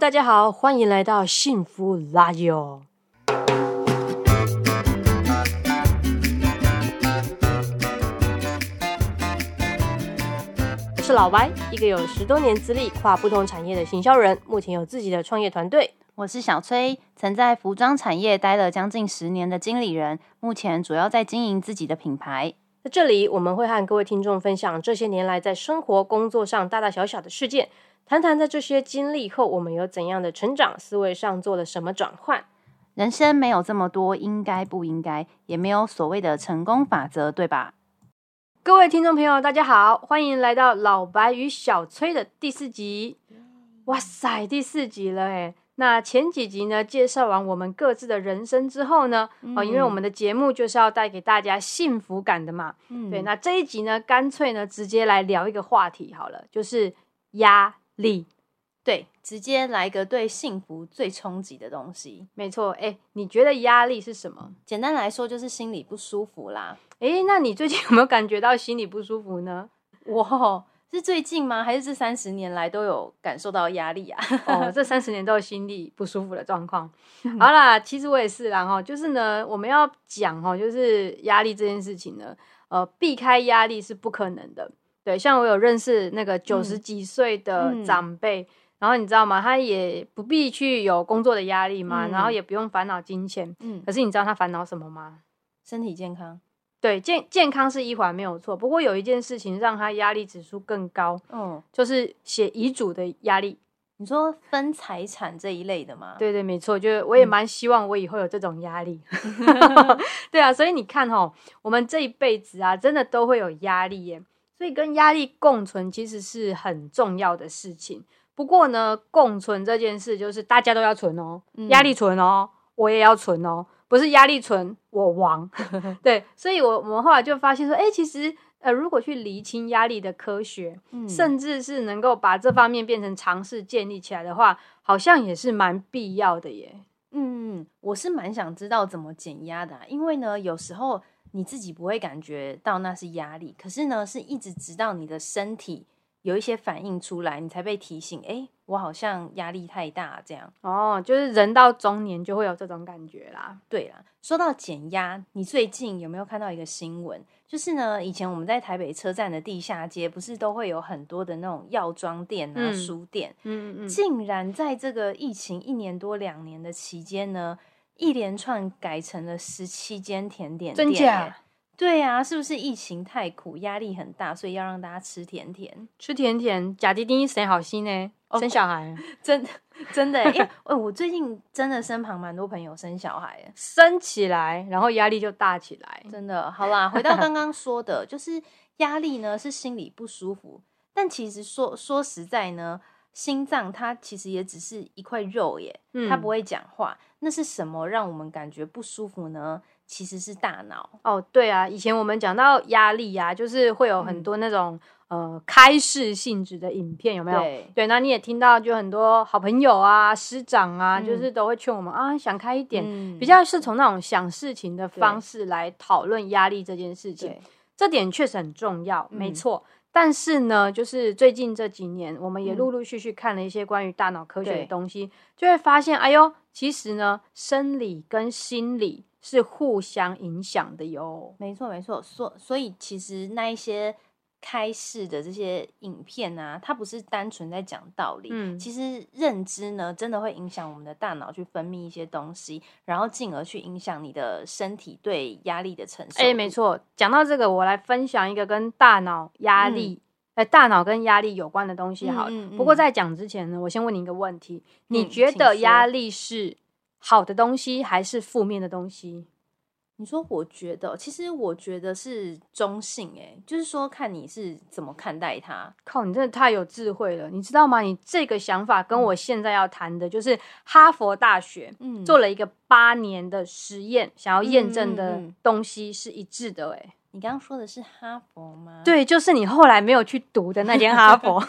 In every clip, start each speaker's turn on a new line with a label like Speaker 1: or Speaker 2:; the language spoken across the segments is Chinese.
Speaker 1: 大家好，欢迎来到幸福拉友。我是老白，一个有十多年资历、跨不同产业的行销人，目前有自己的创业团队。
Speaker 2: 我是小崔，曾在服装产业待了将近十年的经理人，目前主要在经营自己的品牌。
Speaker 1: 在这里，我们会和各位听众分享这些年来在生活、工作上大大小小的事件，谈谈在这些经历后，我们有怎样的成长，思维上做了什么转换。
Speaker 2: 人生没有这么多应该不应该，也没有所谓的成功法则，对吧？
Speaker 1: 各位听众朋友，大家好，欢迎来到老白与小崔的第四集。哇塞，第四集了哎那前几集呢，介绍完我们各自的人生之后呢，哦，因为我们的节目就是要带给大家幸福感的嘛，对。那这一集呢，干脆呢，直接来聊一个话题好了，就是压力。
Speaker 2: 对，直接来一个对幸福最冲击的东西。
Speaker 1: 没错，哎，你觉得压力是什么？
Speaker 2: 简单来说，就是心里不舒服啦。
Speaker 1: 哎，那你最近有没有感觉到心里不舒服呢？
Speaker 2: 哇，是最近吗？还是这三十年来都有感受到压力啊？
Speaker 1: 哦，这三十年都有心里不舒服的状况。好啦，其实我也是，然后就是呢，我们要讲哈，就是压力这件事情呢，呃，避开压力是不可能的。对，像我有认识那个九十几岁的长辈。然后你知道吗？他也不必去有工作的压力嘛，然后也不用烦恼金钱。嗯，可是你知道他烦恼什么吗？
Speaker 2: 身体健康。
Speaker 1: 对，健健康是一环没有错。不过有一件事情让他压力指数更高，嗯，就是写遗嘱的压力。
Speaker 2: 你说分财产这一类的吗？
Speaker 1: 对对，没错。就是我也蛮希望我以后有这种压力。对啊，所以你看哦，我们这一辈子啊，真的都会有压力耶。所以跟压力共存其实是很重要的事情。不过呢，共存这件事就是大家都要存哦，压力存哦，我也要存哦，不是压力存我亡。对，所以我我们后来就发现说，哎，其实呃，如果去厘清压力的科学，甚至是能够把这方面变成尝试建立起来的话，好像也是蛮必要的耶。
Speaker 2: 嗯，我是蛮想知道怎么减压的，因为呢，有时候你自己不会感觉到那是压力，可是呢，是一直直到你的身体。有一些反应出来，你才被提醒。哎，我好像压力太大，这样
Speaker 1: 哦，就是人到中年就会有这种感觉啦。
Speaker 2: 对啦，说到减压，你最近有没有看到一个新闻？就是呢，以前我们在台北车站的地下街，不是都会有很多的那种药妆店啊、书店？嗯嗯嗯，竟然在这个疫情一年多两年的期间呢，一连串改成了十七间甜点店。
Speaker 1: 真假？
Speaker 2: 对呀，是不是疫情太苦，压力很大，所以要让大家吃甜甜？
Speaker 1: 吃甜甜，假滴滴谁好心呢？生小孩，
Speaker 2: 真真的，因为我最近真的身旁蛮多朋友生小孩，
Speaker 1: 生起来，然后压力就大起来，
Speaker 2: 真的。好啦，回到刚刚说的，就是压力呢是心里不舒服，但其实说说实在呢，心脏它其实也只是一块肉耶，它不会讲话，那是什么让我们感觉不舒服呢？其实是大脑。
Speaker 1: 哦，对啊，以前我们讲到压力呀，就是会有很多那种呃开示性质的影片，有没有？对，那你也听到，就很多好朋友啊、师长啊，就是都会劝我们啊，想开一点，比较是从那种想事情的方式来讨论压力这件事情。这点确实很重要，没错。但是呢，就是最近这几年，我们也陆陆续续看了一些关于大脑科学的东西，就会发现，哎呦，其实呢，生理跟心理。是互相影响的哟，
Speaker 2: 没错没错，所所以其实那一些开示的这些影片啊，它不是单纯在讲道理，嗯，其实认知呢，真的会影响我们的大脑去分泌一些东西，然后进而去影响你的身体对压力的承受。
Speaker 1: 哎，没错，讲到这个，我来分享一个跟大脑压力，哎，大脑跟压力有关的东西。好，不过在讲之前呢，我先问你一个问题，你觉得压力是？好的东西还是负面的东西？
Speaker 2: 你说，我觉得，其实我觉得是中性，哎，就是说看你是怎么看待它。
Speaker 1: 靠，你真的太有智慧了，你知道吗？你这个想法跟我现在要谈的，就是哈佛大学嗯做了一个八年的实验，想要验证的东西是一致的。哎，
Speaker 2: 你刚刚说的是哈佛吗？
Speaker 1: 对，就是你后来没有去读的那间哈佛。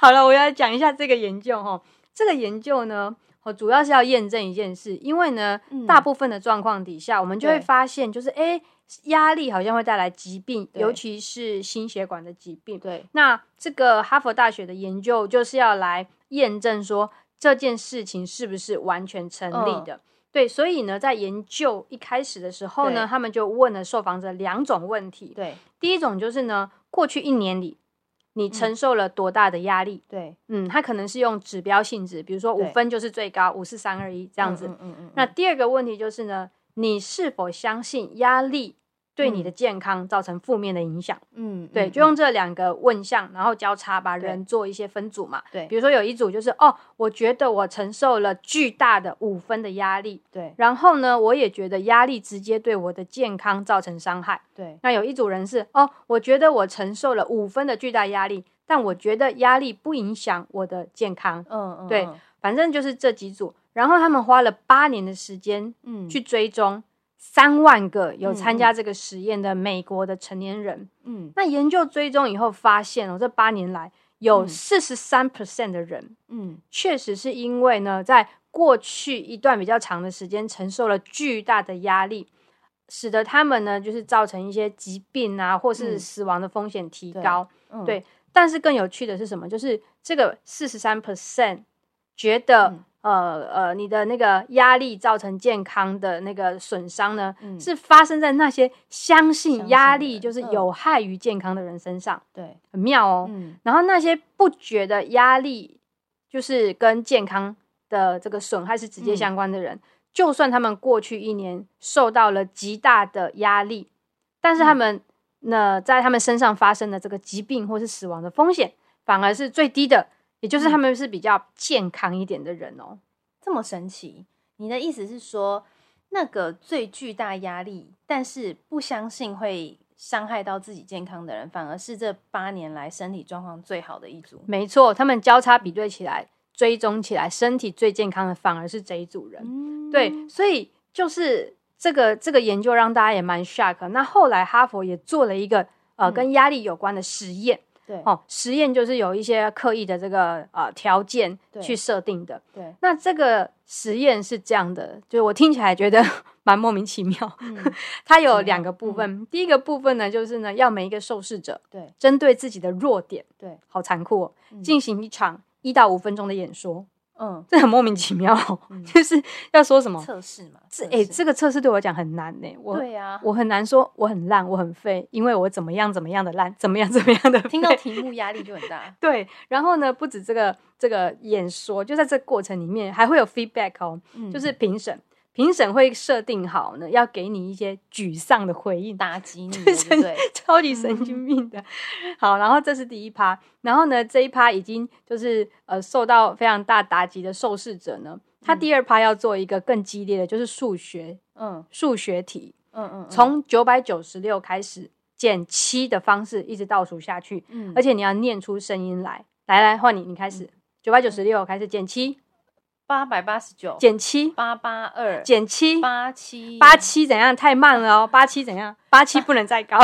Speaker 1: 好了，我要讲一下这个研究哈，这个研究呢。哦，主要是要验证一件事，因为呢，大部分的状况底下，我们就会发现，就是哎，压力好像会带来疾病，尤其是心血管的疾病。
Speaker 2: 对，
Speaker 1: 那这个哈佛大学的研究就是要来验证说这件事情是不是完全成立的。对，所以呢，在研究一开始的时候呢，他们就问了受访者两种问题。
Speaker 2: 对，
Speaker 1: 第一种就是呢，过去一年里你承受了多大的压力？
Speaker 2: 对，
Speaker 1: 嗯，它可能是用指标性质，比如说五分就是最高，五四三二一这样子。嗯嗯嗯。那第二个问题就是呢，你是否相信压力？对你的健康造成负面的影响，嗯，对，就用这两个问项，然后交叉把人做一些分组嘛，
Speaker 2: 对，
Speaker 1: 比如说有一组就是哦，我觉得我承受了巨大的五分的压力，
Speaker 2: 对，
Speaker 1: 然后呢，我也觉得压力直接对我的健康造成伤害，
Speaker 2: 对，
Speaker 1: 那有一组人是哦，我觉得我承受了五分的巨大压力，但我觉得压力不影响我的健康，嗯嗯，对，反正就是这几组，然后他们花了八年的时间，嗯，去追踪。三万个有参加这个实验的美国的成年人，嗯，那研究追踪以后发现哦，这八年来有四十三 percent 的人，嗯，确实是因为呢，在过去一段比较长的时间承受了巨大的压力，使得他们呢，就是造成一些疾病啊，或是死亡的风险提高。对，但是更有趣的是什么？就是这个四十三 percent 觉得。呃呃，你的那个压力造成健康的那个损伤呢，是发生在那些相信压力就是有害于健康的人身上。
Speaker 2: 对，
Speaker 1: 很妙哦。然后那些不觉得压力就是跟健康的这个损害是直接相关的人，就算他们过去一年受到了极大的压力，但是他们那在他们身上发生的这个疾病或是死亡的风险，反而是最低的。也就是他们是比较健康一点的人哦，
Speaker 2: 这么神奇？你的意思是说，那个最巨大压力，但是不相信会伤害到自己健康的人，反而是这八年来身体状况最好的一组？
Speaker 1: 没错，他们交叉比对起来，追踪起来，身体最健康的反而是这一组人。对，所以就是这个这个研究让大家也蛮 shock。那后来哈佛也做了一个呃跟压力有关的实验。
Speaker 2: 对
Speaker 1: 哦，实验就是有一些刻意的这个呃条件去设定的。
Speaker 2: 对，
Speaker 1: 那这个实验是这样的，就是我听起来觉得 蛮莫名其妙。它有两个部分，第一个部分呢，就是呢要每一个受试者
Speaker 2: 对
Speaker 1: 针对自己的弱点，
Speaker 2: 对，
Speaker 1: 好残酷，哦，进行一场一到五分钟的演说。嗯，这很莫名其妙，就是要说什么
Speaker 2: 测试嘛？
Speaker 1: 这哎，这个测试对我讲很难呢。我
Speaker 2: 对呀，
Speaker 1: 我很难说我很烂，我很废，因为我怎么样怎么样的烂，怎么样怎么样的。
Speaker 2: 听到题目压力就很大。
Speaker 1: 对，然后呢，不止这个这个演说，就在这过程里面还会有 feedback 哦，就是评审。评审会设定好呢，要给你一些沮丧的回应，
Speaker 2: 打击你，对，
Speaker 1: 超级神经病的。好，然后这是第一趴，然后呢，这一趴已经就是呃受到非常大打击的受试者呢，他第二趴要做一个更激烈的，就是数学，嗯，数学题，嗯嗯，从九百九十六开始减七的方式一直倒数下去，嗯，而且你要念出声音来，来来换你，你开始，九百九十六开始减七。
Speaker 2: 八百八十九
Speaker 1: 减七
Speaker 2: 八八二
Speaker 1: 减七
Speaker 2: 八七
Speaker 1: 八七怎样？太慢了哦！八七怎样？八七不能再高。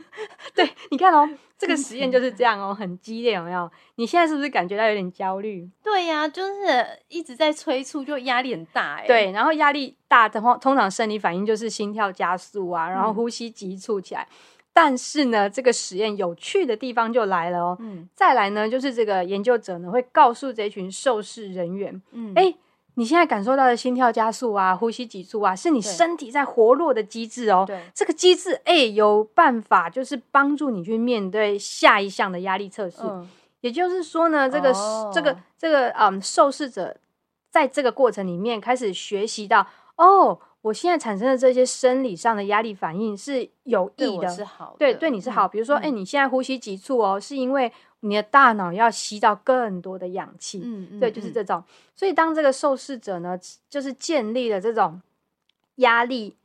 Speaker 1: 对，你看哦，这个实验就是这样哦，很激烈，有没有？你现在是不是感觉到有点焦虑？
Speaker 2: 对呀，就是一直在催促，就压力很大哎。
Speaker 1: 对，然后压力大的话，通常生理反应就是心跳加速啊，然后呼吸急促起来。但是呢，这个实验有趣的地方就来了哦。嗯，再来呢，就是这个研究者呢会告诉这群受试人员，嗯，哎，你现在感受到的心跳加速啊、呼吸急促啊，是你身体在活络的机制哦。
Speaker 2: 对，
Speaker 1: 这个机制哎有办法就是帮助你去面对下一项的压力测试。嗯，也就是说呢，这个这个这个嗯，受试者在这个过程里面开始学习到哦。我现在产生的这些生理上的压力反应是有益的，
Speaker 2: 是好，
Speaker 1: 对，对你是好。比如说，哎，你现在呼吸急促哦，是因为你的大脑要吸到更多的氧气，嗯，对，就是这种。所以，当这个受试者呢，就是建立了这种压力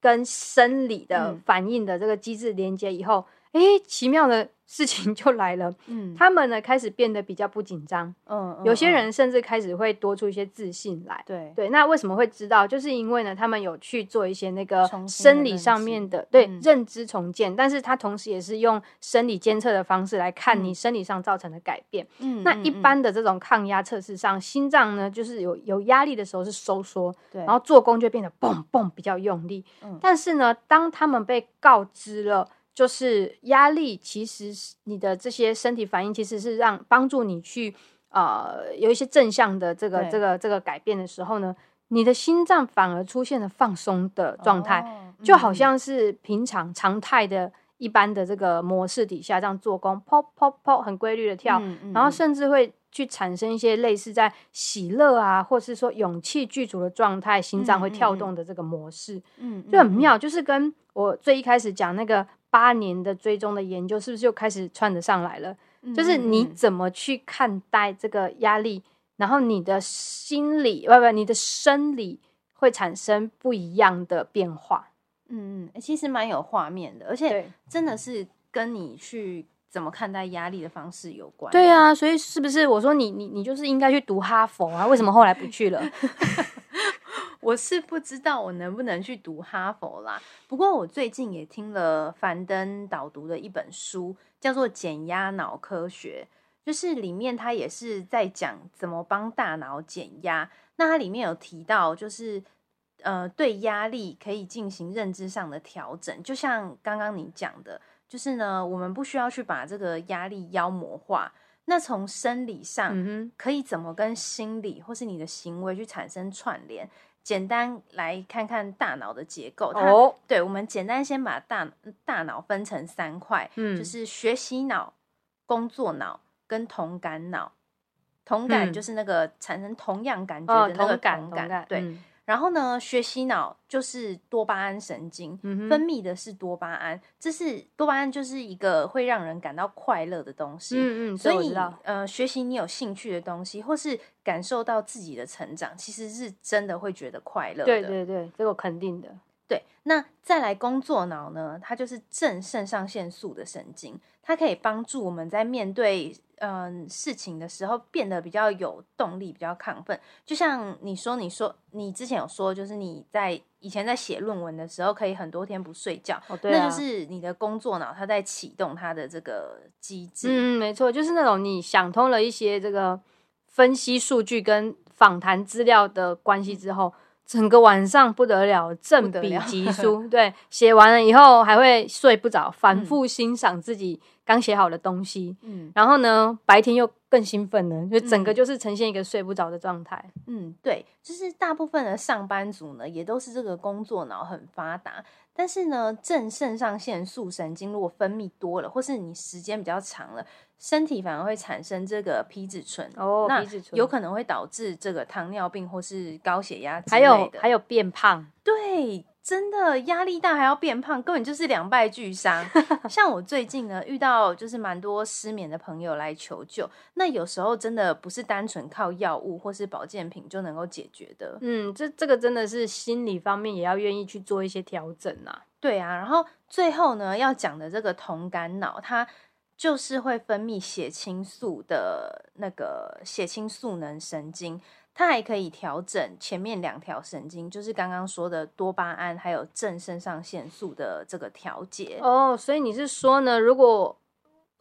Speaker 1: 跟生理的反应的这个机制连接以后，哎，奇妙的。事情 就来了，嗯，他们呢开始变得比较不紧张，嗯，有些人甚至开始会多出一些自信来，
Speaker 2: 对
Speaker 1: 对。那为什么会知道？就是因为呢，他们有去做一些那个生理上面的对认知重建，但是他同时也是用生理监测的方式来看你生理上造成的改变。嗯，那一般的这种抗压测试上，心脏呢就是有有压力的时候是收缩，
Speaker 2: 对，
Speaker 1: 然后做工就变得嘣嘣比较用力。嗯，但是呢，当他们被告知了。就是压力，其实是你的这些身体反应其实是让帮助你去呃有一些正向的这个这个这个改变的时候呢，你的心脏反而出现了放松的状态，就好像是平常常态的一般的这个模式底下这样做工，砰砰砰很规律的跳，然后甚至会去产生一些类似在喜乐啊，或是说勇气具足的状态，心脏会跳动的这个模式，嗯，就很妙，就是跟我最一开始讲那个八年的追踪的研究，是不是就开始串得上来了？就是你怎么去看待这个压力，然后你的心理不不，你的生理会产生不一样的变化。
Speaker 2: 嗯嗯，其实蛮有画面的，而且真的是跟你去怎么看待压力的方式有关。
Speaker 1: 对啊，所以是不是我说你你你就是应该去读哈佛啊？为什么后来不去了？
Speaker 2: 我是不知道我能不能去读哈佛啦。不过我最近也听了樊登导读的一本书。叫做减压脑科学，就是里面它也是在讲怎么帮大脑减压。那它里面有提到，就是呃，对压力可以进行认知上的调整。就像刚刚你讲的，就是呢，我们不需要去把这个压力妖魔化。那从生理上，可以怎么跟心理或是你的行为去产生串联？简单来看看大脑的结构。哦，对，我们简单先把大大脑分成三块，嗯，就是学习脑、工作脑跟同感脑。同感就是那个产生同样感觉的那个感感，对。然后呢，学习脑就是多巴胺神经分泌的是多巴胺，这是多巴胺就是一个会让人感到快乐的东西。嗯嗯，所以呃，学习你有兴趣的东西，或是感受到自己的成长，其实是真的会觉得快乐。
Speaker 1: 对对对，这个肯定的。
Speaker 2: 对，那再来工作脑呢？它就是正肾上腺素的神经，它可以帮助我们在面对嗯事情的时候变得比较有动力，比较亢奋。就像你说，你说你之前有说，就是你在以前在写论文的时候，可以很多天不睡觉，那就是你的工作脑它在启动它的这个机制。
Speaker 1: 嗯，没错，就是那种你想通了一些这个分析数据跟访谈资料的关系之后。整个晚上不得了，正笔疾书，对，写完了以后还会睡不着，反复欣赏自己刚写好的东西，嗯，然后呢，白天又更兴奋了，就整个就是呈现一个睡不着的状态。
Speaker 2: 嗯，对，就是大部分的上班族呢，也都是这个工作脑很发达。但是呢，正肾上腺素神经如果分泌多了，或是你时间比较长了，身体反而会产生这个皮质醇哦，那有可能会导致这个糖尿病或是高血压之
Speaker 1: 类的，还有变胖，
Speaker 2: 对。真的压力大还要变胖，根本就是两败俱伤。像我最近呢，遇到就是蛮多失眠的朋友来求救，那有时候真的不是单纯靠药物或是保健品就能够解决的。
Speaker 1: 嗯，这这个真的是心理方面也要愿意去做一些调整啊。
Speaker 2: 对啊，然后最后呢，要讲的这个同感脑，它就是会分泌血清素的那个血清素能神经。它还可以调整前面两条神经，就是刚刚说的多巴胺还有正肾上腺素的这个调节
Speaker 1: 哦。所以你是说呢？如果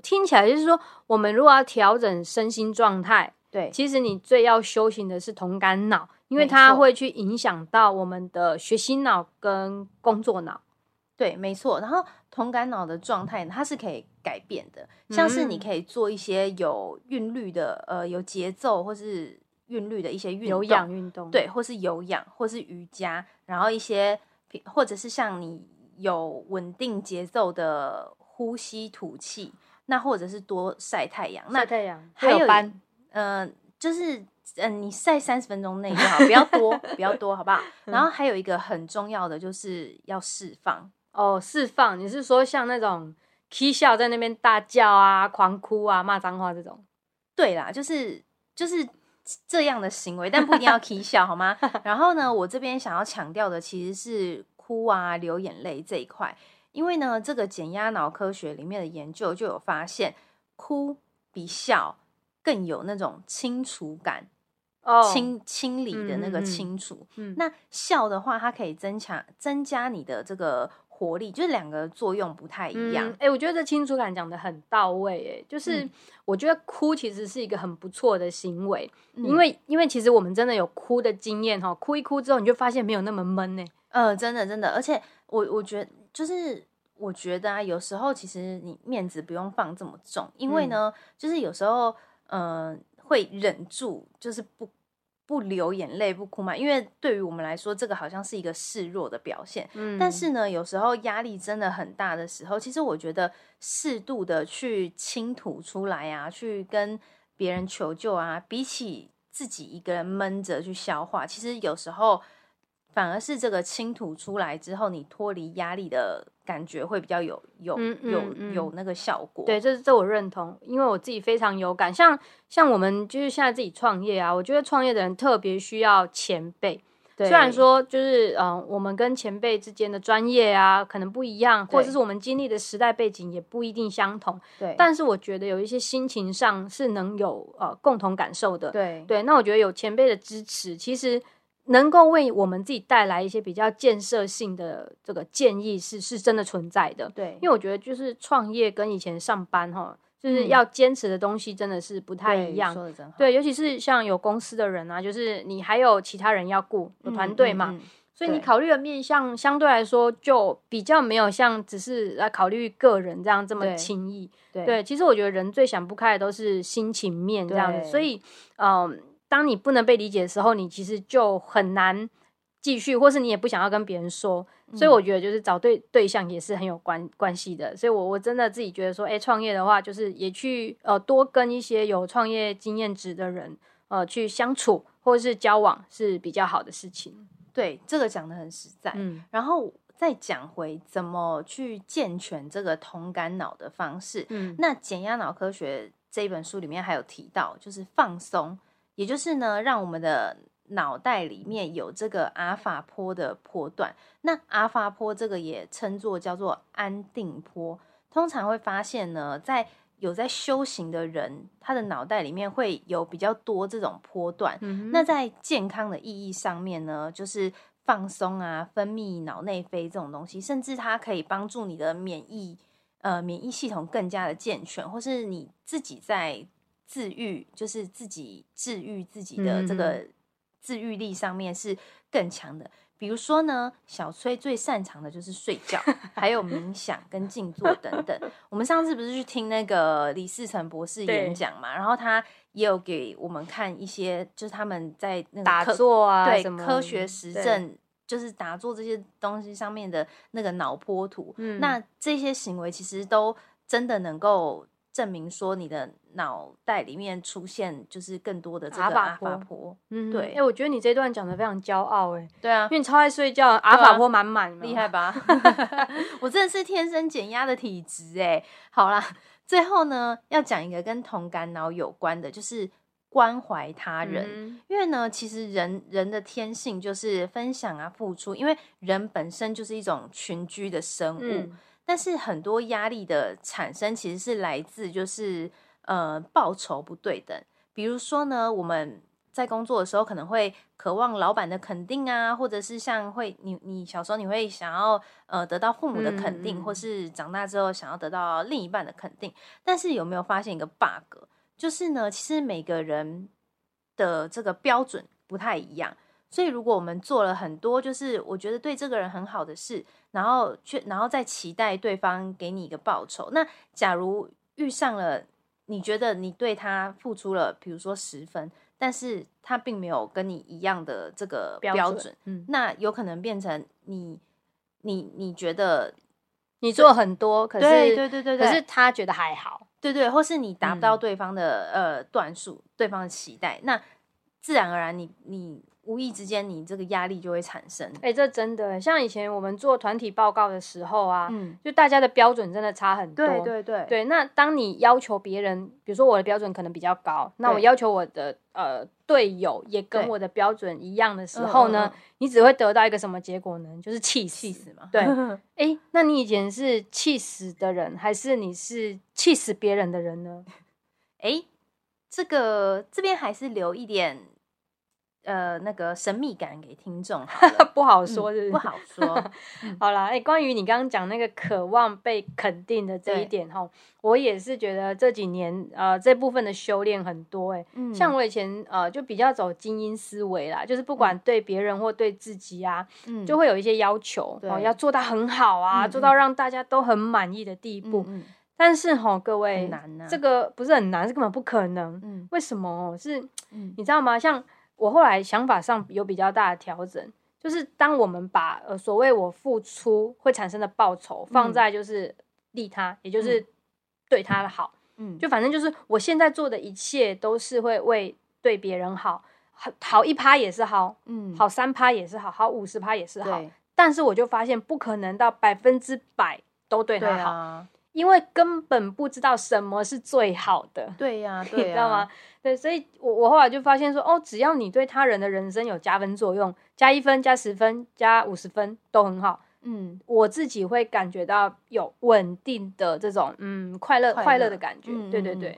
Speaker 1: 听起来就是说，我们如果要调整身心状态，
Speaker 2: 对，
Speaker 1: 其实你最要修行的是同感脑，因为它会去影响到我们的学习脑跟工作脑。
Speaker 2: 对，没错。然后同感脑的状态它是可以改变的，像是你可以做一些有韵律的，呃，有节奏或是。韵律的一些运动，
Speaker 1: 有氧运动，
Speaker 2: 对，或是有氧，或是瑜伽，然后一些，或者是像你有稳定节奏的呼吸吐气，那或者是多晒太阳，
Speaker 1: 晒太阳，还有班，
Speaker 2: 嗯，就是嗯，你晒三十分钟内就好，不要多，不要多，好不好？然后还有一个很重要的就是要释放
Speaker 1: 哦，释放，你是说像那种 K 笑在那边大叫啊、狂哭啊、骂脏话这种？
Speaker 2: 对啦，就是就是。这样的行为，但不一定要 k 笑，好吗？然后呢，我这边想要强调的其实是哭啊、流眼泪这一块，因为呢，这个减压脑科学里面的研究就有发现，哭比笑更有那种清除感，哦，清清理的那个清除。嗯，那笑的话，它可以增强增加你的这个。活力就是两个作用不太一样。
Speaker 1: 哎，我觉得这清楚感讲的很到位。哎，就是我觉得哭其实是一个很不错的行为，因为因为其实我们真的有哭的经验哈，哭一哭之后你就发现没有那么闷呢。
Speaker 2: 呃，真的真的，而且我我觉得就是我觉得啊，有时候其实你面子不用放这么重，因为呢，就是有时候嗯会忍住，就是不不流眼泪、不哭嘛？因为对于我们来说，这个好像是一个示弱的表现。嗯，但是呢，有时候压力真的很大的时候，其实我觉得适度的去倾吐出来啊，去跟别人求救啊，比起自己一个人闷着去消化，其实有时候。反而是这个倾吐出来之后，你脱离压力的感觉会比较有有有有那个效果。
Speaker 1: 对，这这我认同，因为我自己非常有感。像像我们就是现在自己创业啊，我觉得创业的人特别需要前辈。虽然说就是嗯，我们跟前辈之间的专业啊可能不一样，或者是我们经历的时代背景也不一定相同。
Speaker 2: 对，
Speaker 1: 但是我觉得有一些心情上是能有呃共同感受的。
Speaker 2: 对
Speaker 1: 对，那我觉得有前辈的支持，其实。能够为我们自己带来一些比较建设性的这个建议是是真的存在的，
Speaker 2: 对，
Speaker 1: 因为我觉得就是创业跟以前上班哈，就是要坚持的东西真的是不太一样，对，尤其是像有公司的人啊，就是你还有其他人要顾，有团队嘛，所以你考虑的面向相对来说就比较没有像只是来考虑个人这样这么轻易，对，其实我觉得人最想不开的都是心情面这样子，所以嗯。当你不能被理解的时候，你其实就很难继续，或是你也不想要跟别人说。所以我觉得，就是找对对象也是很有关关系的。所以，我我真的自己觉得说，哎，创业的话，就是也去呃多跟一些有创业经验值的人呃去相处，或者是交往是比较好的事情。
Speaker 2: 对，这个讲的很实在。嗯，然后再讲回怎么去健全这个同感脑的方式。嗯，那减压脑科学这一本书里面还有提到，就是放松。也就是呢，让我们的脑袋里面有这个阿尔法波的波段。那阿尔法波这个也称作叫做安定波。通常会发现呢，在有在修行的人，他的脑袋里面会有比较多这种波段。那在健康的意义上面呢，就是放松啊，分泌脑内啡这种东西，甚至它可以帮助你的免疫呃免疫系统更加的健全，或是你自己在。治愈就是自己治愈自己的这个自愈力上面是更强的。比如说呢，小崔最擅长的就是睡觉，还有冥想跟静坐等等。我们上次不是去听那个李世成博士演讲嘛，然后他也有给我们看一些，就是他们在那个
Speaker 1: 打坐啊，
Speaker 2: 对科学实证，就是打坐这些东西上面的那个脑波图。那这些行为其实都真的能够。证明说你的脑袋里面出现就是更多的这个阿法波，嗯，对，
Speaker 1: 哎，我觉得你这段讲的非常骄傲，哎，
Speaker 2: 对啊，
Speaker 1: 因为你超爱睡觉，阿法波满满，
Speaker 2: 厉害吧？我真的是天生减压的体质，哎，好啦，最后呢，要讲一个跟同感脑有关的，就是关怀他人，因为呢，其实人人的天性就是分享啊，付出，因为人本身就是一种群居的生物。但是很多压力的产生其实是来自就是呃报酬不对等，比如说呢我们在工作的时候可能会渴望老板的肯定啊，或者是像会你你小时候你会想要呃得到父母的肯定，或是长大之后想要得到另一半的肯定，但是有没有发现一个 bug？就是呢其实每个人的这个标准不太一样。所以，如果我们做了很多，就是我觉得对这个人很好的事，然后却然后再期待对方给你一个报酬，那假如遇上了你觉得你对他付出了，比如说十分，但是他并没有跟你一样的这个标准，嗯，那有可能变成你你你觉得
Speaker 1: 你做很多，可是
Speaker 2: 对对对对，
Speaker 1: 可是他觉得还好，
Speaker 2: 对对，或是你达不到对方的呃段数，对方的期待，那自然而然你你。无意之间，你这个压力就会产生。
Speaker 1: 哎，这真的，像以前我们做团体报告的时候啊，嗯，就大家的标准真的差很多。
Speaker 2: 对对对
Speaker 1: 对。那当你要求别人，比如说我的标准可能比较高，那我要求我的呃队友也跟我的标准一样的时候呢，你只会得到一个什么结果呢？就是气
Speaker 2: 气死嘛。
Speaker 1: 对。哎，那你以前是气死的人，还是你是气死别人的人呢？
Speaker 2: 哎，这个这边还是留一点。呃，那个神秘感给听众，
Speaker 1: 不好说，是
Speaker 2: 不好说。
Speaker 1: 好啦，哎，关于你刚刚讲那个渴望被肯定的这一点哈，我也是觉得这几年呃这部分的修炼很多哎，像我以前呃就比较走精英思维啦，就是不管对别人或对自己啊，就会有一些要求哦，要做到很好啊，做到让大家都很满意的地步。但是哈，各位。这个不是很难，是根本不可能。嗯，为什么？是，你知道吗？像我后来想法上有比较大的调整，就是当我们把呃所谓我付出会产生的报酬放在就是利他，也就是对他的好，嗯，就反正就是我现在做的一切都是会为对别人好，好好一趴也是好，嗯，好三趴也是好，好五十趴也是好。但是我就发现不可能到百分之百都对他好。因为根本不知道什么是最好的，
Speaker 2: 对呀，
Speaker 1: 你知道吗？对，所以我我后来就发现说，哦，只要你对他人的人生有加分作用，加一分、加十分、加五十分都很好。嗯，我自己会感觉到有稳定的这种嗯快乐快乐的感觉。对对对，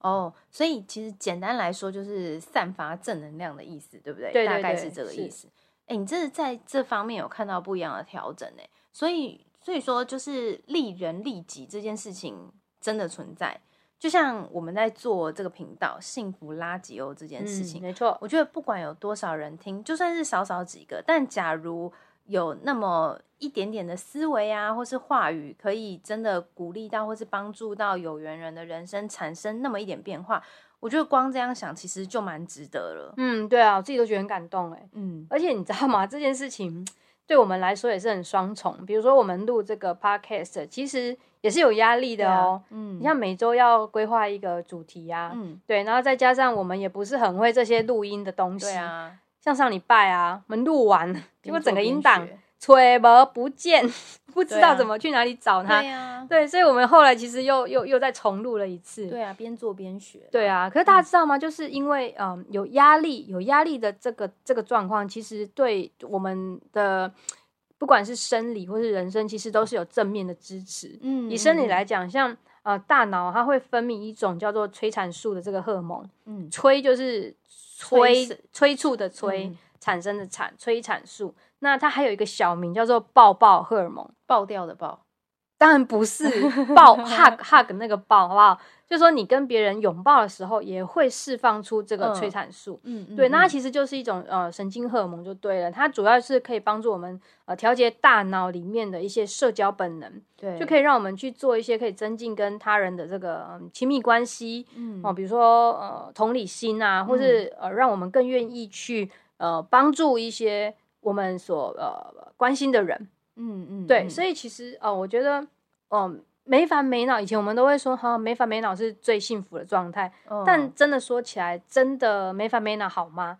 Speaker 2: 哦，所以其实简单来说就是散发正能量的意思，对不对？
Speaker 1: 对，
Speaker 2: 大概是这个意思。哎，你这是在这方面有看到不一样的调整呢？所以。所以说，就是利人利己这件事情真的存在。就像我们在做这个频道“幸福垃圾哦”这件事情，
Speaker 1: 没错。
Speaker 2: 我觉得不管有多少人听，就算是少少几个，但假如有那么一点点的思维啊，或是话语，可以真的鼓励到，或是帮助到有缘人的人生产生那么一点变化，我觉得光这样想，其实就蛮值得了。
Speaker 1: 嗯，对啊，我自己都觉得很感动哎。嗯，而且你知道吗？这件事情。对我们来说也是很双重。比如说，我们录这个 podcast，其实也是有压力的哦。嗯，你像每周要规划一个主题呀，嗯，对，然后再加上我们也不是很会这些录音的东西。
Speaker 2: 对啊，
Speaker 1: 像上礼拜啊，我们录完，结果整个音档。吹而不见，不知道怎么去哪里找他。
Speaker 2: 对呀，
Speaker 1: 对，所以我们后来其实又又又再重录了一次。
Speaker 2: 对啊，边做边学。
Speaker 1: 对啊，可是大家知道吗？就是因为嗯有压力，有压力的这个这个状况，其实对我们的不管是生理或是人生，其实都是有正面的支持。嗯，以生理来讲，像呃大脑它会分泌一种叫做催产素的这个荷尔蒙。嗯，催就是催催促的催产生的产催产素。那它还有一个小名叫做爆爆荷尔蒙，
Speaker 2: 爆掉的爆，
Speaker 1: 当然不是 抱 hug hug 那个抱，好不好？就是说你跟别人拥抱的时候，也会释放出这个催产素，嗯，对，那它其实就是一种呃神经荷尔蒙就对了，它主要是可以帮助我们呃调节大脑里面的一些社交本能，
Speaker 2: 对，
Speaker 1: 就可以让我们去做一些可以增进跟他人的这个亲密关系，嗯，哦，比如说呃同理心啊，或是呃让我们更愿意去呃帮助一些。我们所呃关心的人，嗯嗯，对，所以其实呃，我觉得，嗯，没烦没恼，以前我们都会说哈，没烦没恼是最幸福的状态。但真的说起来，真的没烦没恼好吗？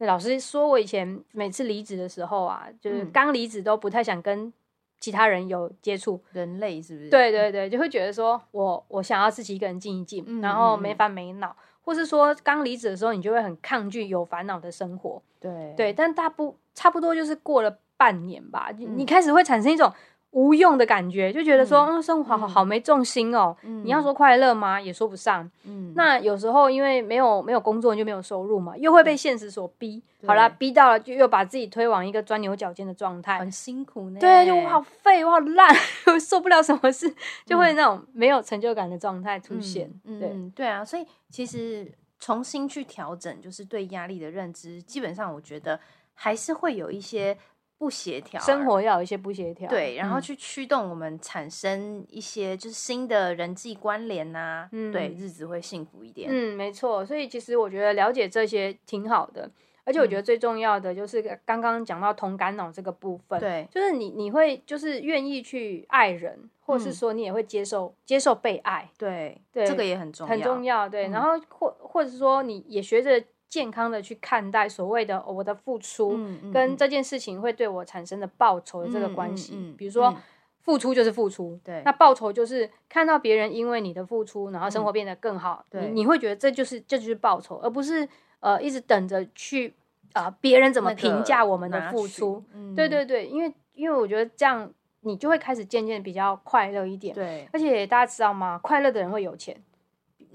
Speaker 1: 老师说我以前每次离职的时候啊，就是刚离职都不太想跟其他人有接触，
Speaker 2: 人类是不是？
Speaker 1: 对对对，就会觉得说我我想要自己一个人静一静，然后没烦没恼。或是说刚离职的时候，你就会很抗拒有烦恼的生活。
Speaker 2: 对
Speaker 1: 对，但大不差不多就是过了半年吧，你开始会产生一种无用的感觉，就觉得说，嗯，生活好好没重心哦。你要说快乐吗？也说不上。嗯，那有时候因为没有没有工作，就没有收入嘛，又会被现实所逼。好啦，逼到了就又把自己推往一个钻牛角尖的状态，
Speaker 2: 很辛苦呢。
Speaker 1: 对，就我好废，我好烂，我受不了什么事，就会那种没有成就感的状态出现。对
Speaker 2: 对啊，所以其实重新去调整，就是对压力的认知，基本上我觉得还是会有一些。不协调，
Speaker 1: 生活要有一些不协调，
Speaker 2: 对，然后去驱动我们产生一些就是新的人际关联呐，对，日子会幸福一点。
Speaker 1: 嗯，没错，所以其实我觉得了解这些挺好的，而且我觉得最重要的就是刚刚讲到同感脑这个部分，
Speaker 2: 对，
Speaker 1: 就是你你会就是愿意去爱人，或是说你也会接受接受被爱，
Speaker 2: 对，对，这个也很重要，
Speaker 1: 很重要，对，然后或或者说你也学着。健康的去看待所谓的我的付出跟这件事情会对我产生的报酬的这个关系，比如说付出就是付出，
Speaker 2: 对，
Speaker 1: 那报酬就是看到别人因为你的付出，然后生活变得更好，你你会觉得这就是这就是报酬，而不是呃一直等着去啊别人怎么评价我们的付出，对对对，因为因为我觉得这样你就会开始渐渐比较快乐一点，
Speaker 2: 对，
Speaker 1: 而且大家知道吗？快乐的人会有钱。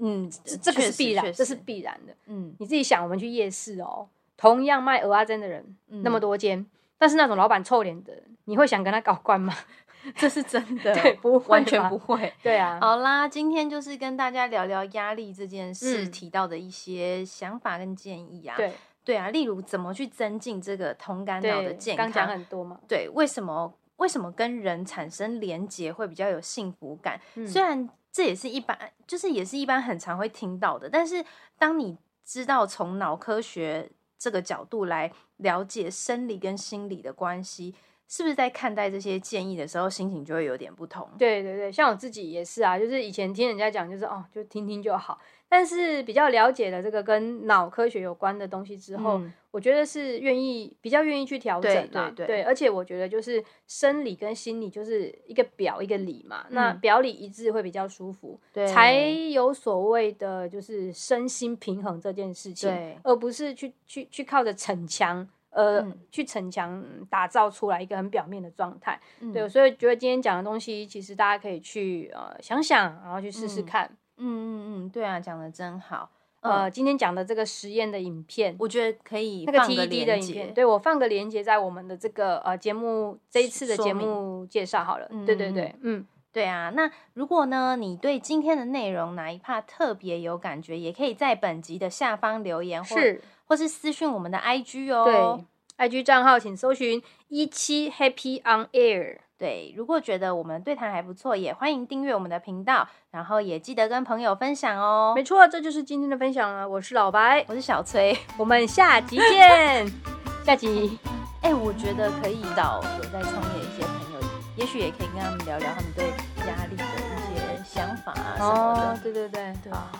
Speaker 1: 嗯，这个是必然，这是必然的。嗯，你自己想，我们去夜市哦，同样卖鹅阿珍的人那么多间，但是那种老板臭脸的，你会想跟他搞关吗？
Speaker 2: 这是真的，
Speaker 1: 对，不
Speaker 2: 完全不会。
Speaker 1: 对啊，
Speaker 2: 好啦，今天就是跟大家聊聊压力这件事，提到的一些想法跟建议啊。
Speaker 1: 对，
Speaker 2: 对啊，例如怎么去增进这个同感脑的健康，
Speaker 1: 刚讲很多嘛。
Speaker 2: 对，为什么为什么跟人产生连结会比较有幸福感？虽然。这也是一般，就是也是一般很常会听到的。但是当你知道从脑科学这个角度来了解生理跟心理的关系。是不是在看待这些建议的时候，心情就会有点不同？
Speaker 1: 对对对，像我自己也是啊，就是以前听人家讲，就是哦，就听听就好。但是比较了解了这个跟脑科学有关的东西之后，我觉得是愿意比较愿意去调整
Speaker 2: 啊。
Speaker 1: 对对，而且我觉得就是生理跟心理就是一个表一个里嘛，那表里一致会比较舒服，才有所谓的就是身心平衡这件事情，而不是去去去靠着逞强。呃，去逞强打造出来一个很表面的状态，对，所以觉得今天讲的东西，其实大家可以去呃想想，然后去试试看。
Speaker 2: 嗯嗯嗯，对啊，讲的真好。
Speaker 1: 呃，今天讲的这个实验的影片，
Speaker 2: 我觉得可以
Speaker 1: 那个 TED 的影片，对我放个链接在我们的这个呃节目这一次的节目介绍好了。对对对，嗯，
Speaker 2: 对啊。那如果呢，你对今天的内容哪一 part 特别有感觉，也可以在本集的下方留言。
Speaker 1: 是。
Speaker 2: 或是私讯我们的 IG 哦，
Speaker 1: 对，IG 账号请搜寻一七 Happy on Air。
Speaker 2: 对，如果觉得我们对谈还不错，也欢迎订阅我们的频道，然后也记得跟朋友分享哦。
Speaker 1: 没错，这就是今天的分享了。我是老白，
Speaker 2: 我是小崔，
Speaker 1: 我们下集见。下集，
Speaker 2: 哎，我觉得可以找有在创业一些朋友，也许也可以跟他们聊聊他们对压力的一些想法啊什么的。
Speaker 1: 对对对，好。